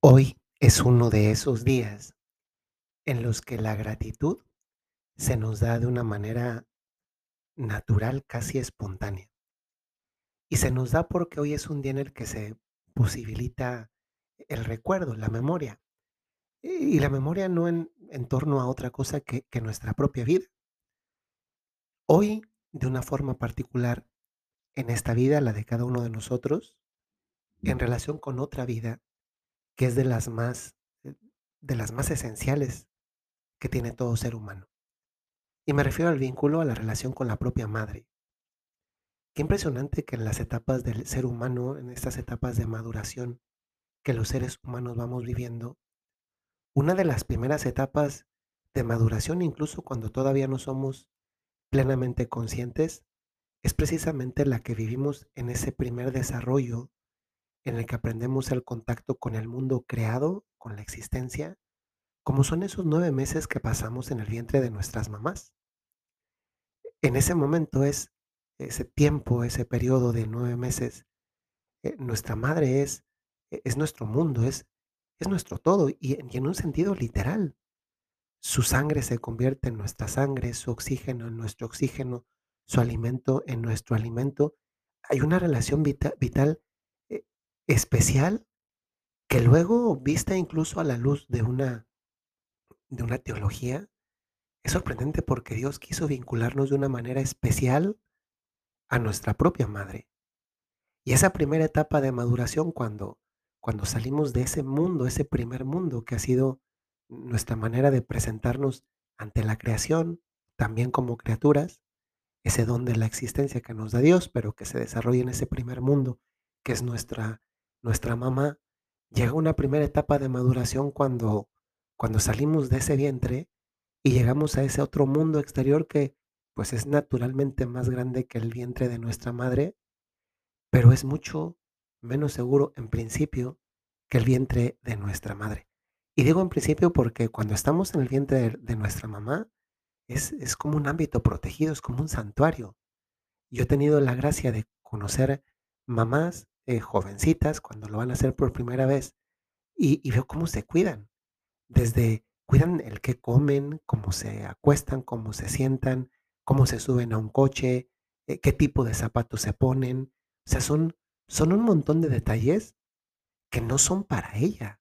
Hoy es uno de esos días en los que la gratitud se nos da de una manera natural, casi espontánea. Y se nos da porque hoy es un día en el que se posibilita el recuerdo, la memoria. Y la memoria no en, torno a otra cosa que, que nuestra propia vida. Hoy, de una forma particular, en esta vida, la de cada uno de nosotros, en relación con otra vida que es de las más, eh, de las más esenciales que tiene todo ser humano. Y me refiero al vínculo, a la relación con la propia madre. Qué impresionante que en las etapas del ser humano, en estas etapas de maduración que los seres humanos vamos viviendo, una de las primeras etapas de maduración, incluso cuando todavía no somos plenamente conscientes, es precisamente la que vivimos en ese primer desarrollo en el que aprendemos el contacto con el mundo creado, con la existencia, como son esos nueve meses que pasamos en el vientre de nuestras mamás. En ese momento es ese tiempo, ese periodo de nueve meses, eh, nuestra madre es, e- es nuestro mundo, es, es nuestro todo y, en un sentido literal. Su sangre se convierte en nuestra sangre, su oxígeno en nuestro oxígeno, su alimento en nuestro alimento. Hay una relación vita- vital especial que luego, vista incluso a la luz de una, de una teología, es sorprendente porque Dios quiso vincularnos de una manera especial a nuestra propia madre. Y esa primera etapa de maduración, cuando, cuando salimos de ese mundo, ese primer mundo que ha sido nuestra manera de presentarnos ante la creación, también como criaturas, ese don de la existencia que nos da Dios, pero que se desarrolla en ese primer mundo, que es nuestra, nuestra mamá, llega una primera etapa de maduración cuando, cuando salimos de ese vientre y llegamos a ese otro mundo exterior que pues es naturalmente más grande que el vientre de nuestra madre, pero es mucho menos seguro en principio que el vientre de nuestra madre. Y digo en principio porque cuando estamos en el vientre de, de nuestra mamá, es, es como un ámbito protegido, es como un santuario. Yo he tenido la gracia de conocer mamás eh, jovencitas cuando lo van a hacer por primera vez y, veo cómo se cuidan. Desde cuidan el que comen, cómo se acuestan, cómo se sientan, cómo se suben a un coche, eh, qué tipo de zapatos se ponen. O sea, son, son un montón de detalles que no son para ella.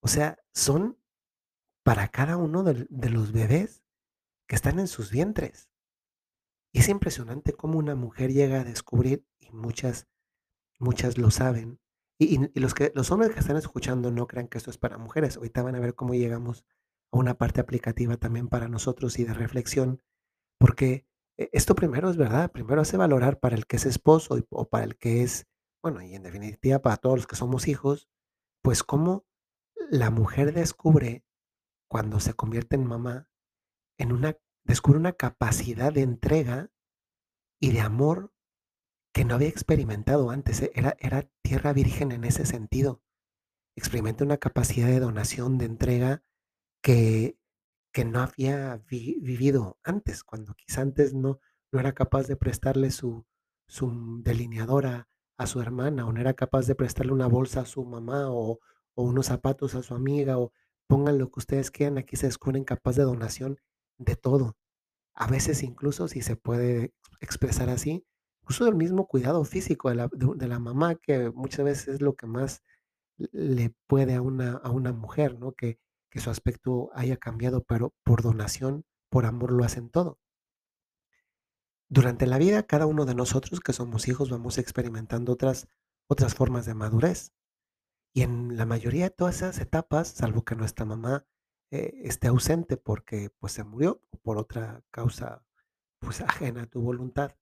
O sea, son para cada uno del- de, los bebés que están en sus vientres. Y es impresionante cómo una mujer llega a descubrir, y muchas, muchas lo saben, y, los, que, los hombres que están escuchando no crean que esto es para mujeres. Ahorita van a ver cómo llegamos a una parte aplicativa también para nosotros y de reflexión, porque eh, esto primero es verdad, primero hace valorar para el que es esposo o para el que es, bueno, y en definitiva para todos los que somos hijos, pues cómo la mujer descubre cuando se convierte en mamá, en una, descubre una capacidad de entrega y de amor que no había experimentado antes. eh, Era, era tierra virgen en ese sentido. Experimenté una capacidad de donación, de entrega que, que no había vi- vivido antes, cuando quizá antes no, no era capaz de prestarle su, su delineadora a su hermana, o no era capaz de prestarle una bolsa a su mamá, o, o unos zapatos a su amiga, o pongan lo que ustedes quieran, aquí se descubren capaz de donación de todo. A veces incluso, si se puede expresar así, incluso del mismo cuidado físico de la, de, la mamá, que muchas veces es lo que más le puede a una, a una mujer, ¿no? Que, que su aspecto haya cambiado, pero por donación, por amor lo hacen todo. Durante la vida, cada uno de nosotros que somos hijos vamos experimentando otras, otras formas de madurez. Y en la mayoría de todas esas etapas, salvo que nuestra mamá eh, esté ausente porque pues se murió por otra causa pues ajena a tu voluntad,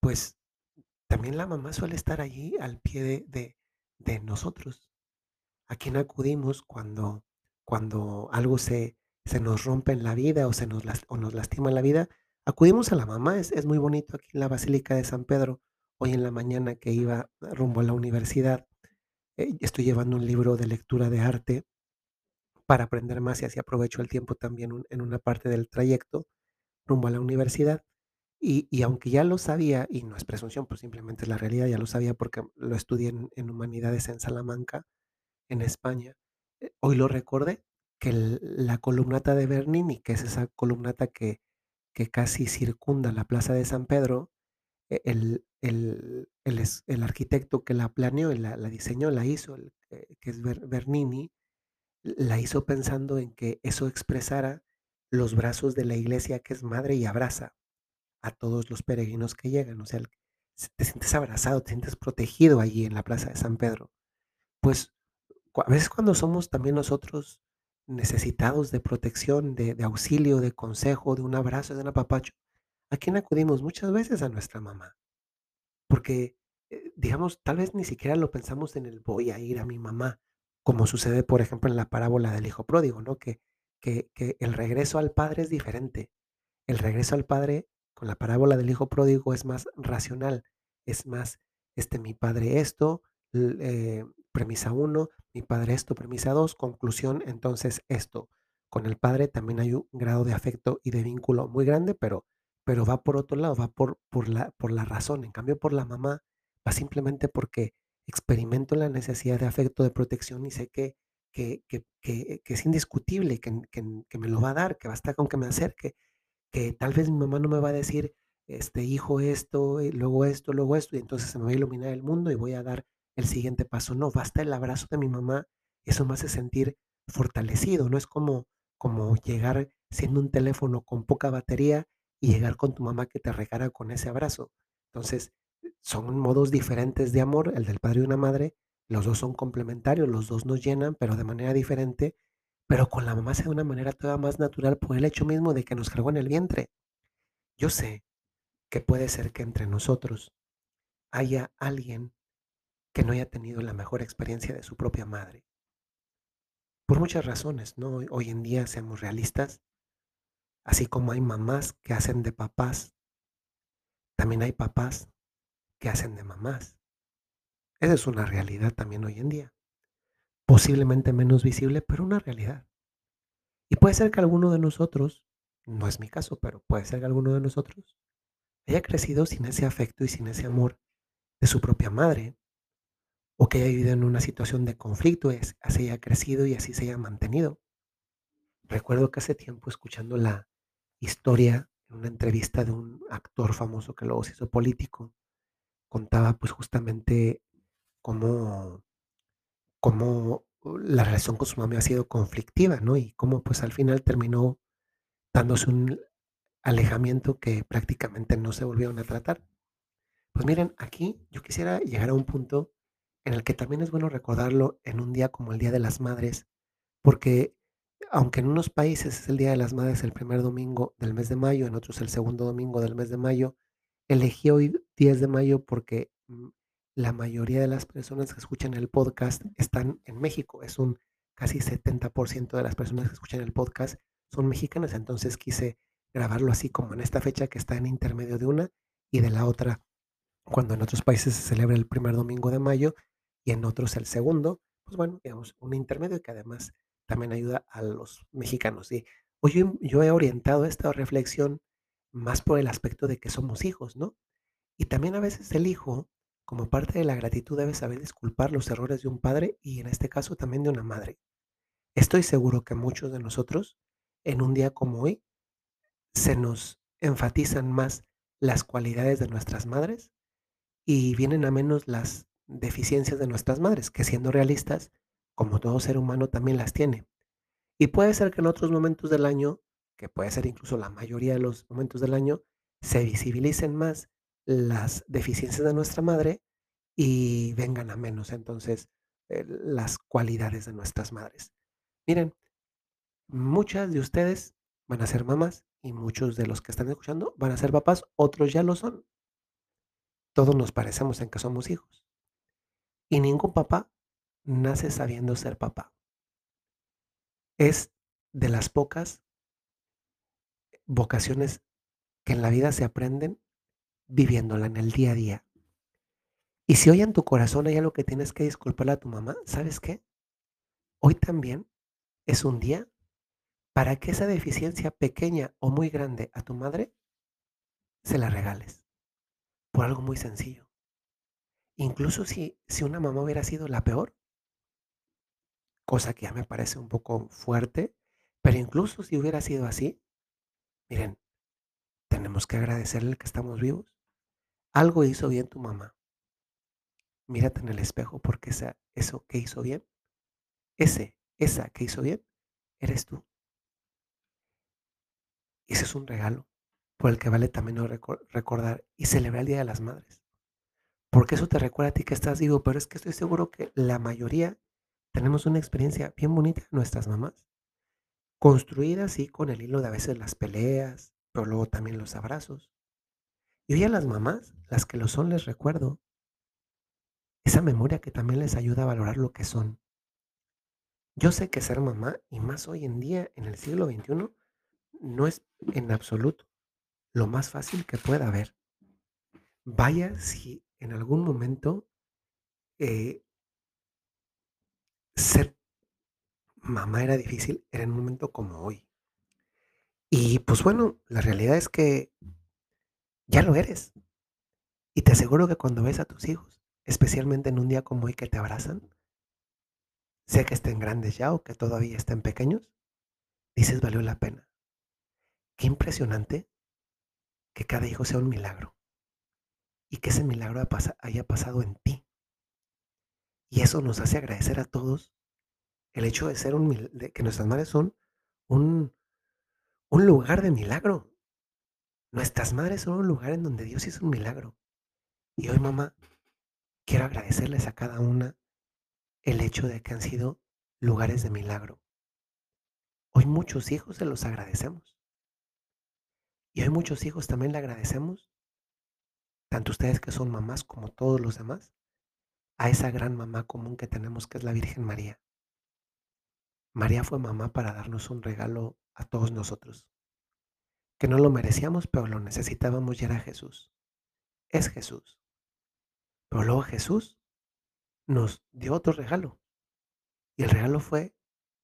pues también la mamá suele estar allí al pie de, de, nosotros. ¿A quién acudimos cuando, cuando algo se, se nos rompe en la vida o, se nos, o nos lastima en la vida? Acudimos a la mamá. Es, es muy bonito aquí en la Basílica de San Pedro. Hoy en la mañana que iba rumbo a la universidad, eh, estoy llevando un libro de lectura de arte para aprender más y así aprovecho el tiempo también en una parte del trayecto rumbo a la universidad. Y, aunque ya lo sabía, y no es presunción, pues simplemente es la realidad, ya lo sabía porque lo estudié en, humanidades en Salamanca, en España, eh, hoy lo recordé, que la columnata de Bernini, que es esa columnata que que casi circunda la plaza de San Pedro, e el el el el arquitecto que la planeó y la la diseñó, la hizo, el que es Ber Bernini, la hizo pensando en que eso expresara los brazos de la iglesia que es madre y abraza a todos los peregrinos que llegan, o sea, te sientes abrazado, te sientes protegido allí en la plaza de San Pedro. Pues, a veces cuando somos también nosotros necesitados de protección, de de auxilio, de consejo, de un abrazo, de un apapacho, ¿a quién acudimos? Muchas veces a nuestra mamá, porque, eh, digamos, tal vez ni siquiera lo pensamos en el voy a ir a mi mamá, como sucede, por ejemplo, en la parábola del hijo pródigo, ¿no? Que que que el regreso al padre es diferente. El regreso al padre con la parábola del hijo pródigo es más racional, es más, este, mi padre esto, eh, premisa uno, mi padre esto, premisa 2, conclusión, entonces esto. Con el padre también hay un grado de afecto y de vínculo muy grande, pero pero va por otro lado, va por por la por la razón. En cambio, por la mamá, va simplemente porque experimento la necesidad de afecto, de protección y sé que que que que es indiscutible, que me lo va a dar, que basta con que me acerque, que tal vez mi mamá no me va a decir, este, hijo esto, y luego esto, luego esto, y entonces se me va a iluminar el mundo y voy a dar el siguiente paso. No, basta el abrazo de mi mamá, eso me hace sentir fortalecido, no es como como llegar siendo un teléfono con poca batería y llegar con tu mamá que te regala con ese abrazo. Entonces, son modos diferentes de amor, el del padre y una madre, los 2 son complementarios, los 2 nos llenan, pero de manera diferente, pero con la mamá se da de una manera todavía más natural por el hecho mismo de que nos cargó en el vientre. Yo sé que puede ser que entre nosotros haya alguien que no haya tenido la mejor experiencia de su propia madre. Por muchas razones, ¿no? Hoy en día, seamos realistas, así como hay mamás que hacen de papás, también hay papás que hacen de mamás. Esa es una realidad también hoy en día. Posiblemente menos visible, pero una realidad. Y puede ser que alguno de nosotros, no es mi caso, pero puede ser que alguno de nosotros haya crecido sin ese afecto y sin ese amor de su propia madre, o que haya vivido en una situación de conflicto, es así haya crecido y así se haya mantenido. Recuerdo que hace tiempo escuchando la historia en una entrevista de un actor famoso que luego se hizo político, contaba, pues, justamente cómo cómo la relación con su mami ha sido conflictiva, ¿no? Y cómo, pues, al final terminó dándose un alejamiento que prácticamente no se volvieron a tratar. Pues miren, aquí yo quisiera llegar a un punto en el que también es bueno recordarlo en un día como el Día de las Madres, porque aunque en unos países es el Día de las Madres el primer domingo del mes de mayo, en otros el segundo domingo del mes de mayo, elegí hoy 10 de mayo porque, mm, la mayoría de las personas que escuchan el podcast están en México. Es un casi 70% de las personas que escuchan el podcast son mexicanas, entonces quise grabarlo así como en esta fecha que está en intermedio de una y de la otra, cuando en otros países se celebra el primer domingo de mayo y en otros el segundo, pues bueno, digamos, un intermedio que además también ayuda a los mexicanos. Y hoy yo he orientado esta reflexión más por el aspecto de que somos hijos, ¿no? Y también a veces el hijo, como parte de la gratitud, debe saber disculpar los errores de un padre y en este caso también de una madre. Estoy seguro que muchos de nosotros, en un día como hoy, se nos enfatizan más las cualidades de nuestras madres y vienen a menos las deficiencias de nuestras madres, que siendo realistas, como todo ser humano también las tiene. Y puede ser que en otros momentos del año, que puede ser incluso la mayoría de los momentos del año, se visibilicen más las deficiencias de nuestra madre y vengan a menos entonces, eh, las cualidades de nuestras madres. Miren, muchas de ustedes van a ser mamás y muchos de los que están escuchando van a ser papás, otros ya lo son. Todos nos parecemos en que somos hijos. Y ningún papá nace sabiendo ser papá. Es de las pocas vocaciones que en la vida se aprenden viviéndola en el día a día. Y si hoy en tu corazón hay algo que tienes que disculparle a tu mamá, ¿sabes qué? Hoy también es un día para que esa deficiencia pequeña o muy grande a tu madre se la regales, por algo muy sencillo. Incluso si si una mamá hubiera sido la peor cosa que ya me parece un poco fuerte, pero incluso si hubiera sido así, miren, tenemos que agradecerle que estamos vivos. Algo hizo bien tu mamá. Mírate en el espejo porque esa, eso que hizo bien, ese, esa que hizo bien, eres tú. Ese es un regalo por el que vale también recordar y celebrar el Día de las Madres. Porque eso te recuerda a ti que estás vivo, pero es que estoy seguro que la mayoría tenemos una experiencia bien bonita de nuestras mamás, construida así con el hilo de a veces las peleas, pero luego también los abrazos. Y hoy a las mamás, las que lo son, les recuerdo esa memoria que también les ayuda a valorar lo que son. Yo sé que ser mamá, y más hoy en día, en el siglo XXI, no es en absoluto lo más fácil que pueda haber. Vaya si en algún momento eh, ser mamá era difícil, era en un momento como hoy. Y pues bueno, la realidad es que ya lo eres. Y te aseguro que cuando ves a tus hijos, especialmente en un día como hoy que te abrazan, sea que estén grandes ya o que todavía estén pequeños, dices valió la pena. Qué impresionante que cada hijo sea un milagro y que ese milagro haya pasado en ti. Y eso nos hace agradecer a todos el hecho de ser un de que nuestras madres son un, un lugar de milagro. Nuestras madres son un lugar en donde Dios hizo un milagro. Y hoy, mamá, quiero agradecerles a cada una el hecho de que han sido lugares de milagro. Hoy muchos hijos se los agradecemos. Y hoy muchos hijos también le agradecemos, tanto ustedes que son mamás como todos los demás, a esa gran mamá común que tenemos que es la Virgen María. María fue mamá para darnos un regalo a todos nosotros, que no lo merecíamos, pero lo necesitábamos y era Jesús. Es Jesús. Pero luego Jesús nos dio otro regalo. Y el regalo fue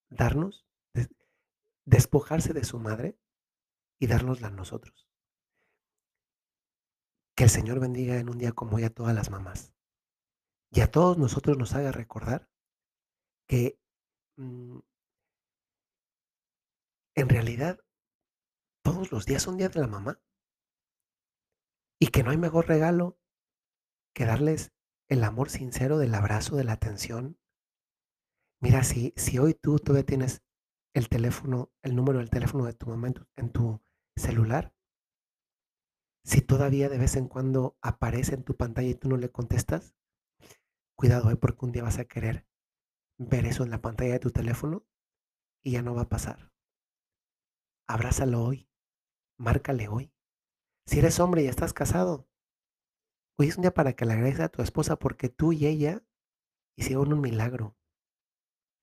darnos, despojarse de su madre y dárnosla a nosotros. Que el Señor bendiga en un día como hoy a todas las mamás. Y a todos nosotros nos haga recordar que mm, en realidad los días son días de la mamá. Y que no hay mejor regalo que darles el amor sincero del abrazo, de la atención. Mira, si, si hoy tú todavía tienes el teléfono, el número del teléfono de tu mamá en tu, celular, si todavía de vez en cuando aparece en tu pantalla y tú no le contestas, cuidado, ¿eh? porque un día vas a querer ver eso en la pantalla de tu teléfono y ya no va a pasar. Abrázalo hoy. Márcale hoy. Si eres hombre y estás casado, hoy es un día para que le agradezcas a tu esposa porque tú y ella hicieron un milagro,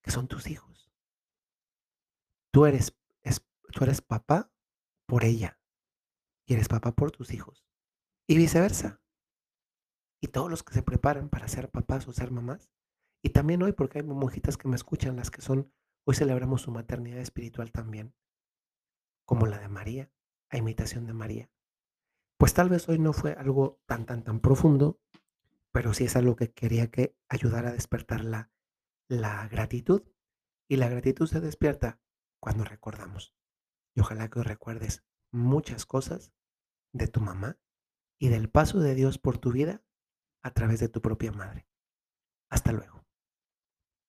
que son tus hijos. Tú eres, tú eres papá por ella y eres papá por tus hijos. Y viceversa. Y todos los que se preparan para ser papás o ser mamás. Y también hoy, porque hay monjitas que me escuchan, las que son, hoy celebramos su maternidad espiritual también como la de María, a imitación de María. Pues tal vez hoy no fue algo tan, tan, tan profundo, pero sí es algo que quería que ayudara a despertar la, la gratitud. Y la gratitud se despierta cuando recordamos. Y ojalá que recuerdes muchas cosas de tu mamá y del paso de Dios por tu vida a través de tu propia madre. Hasta luego.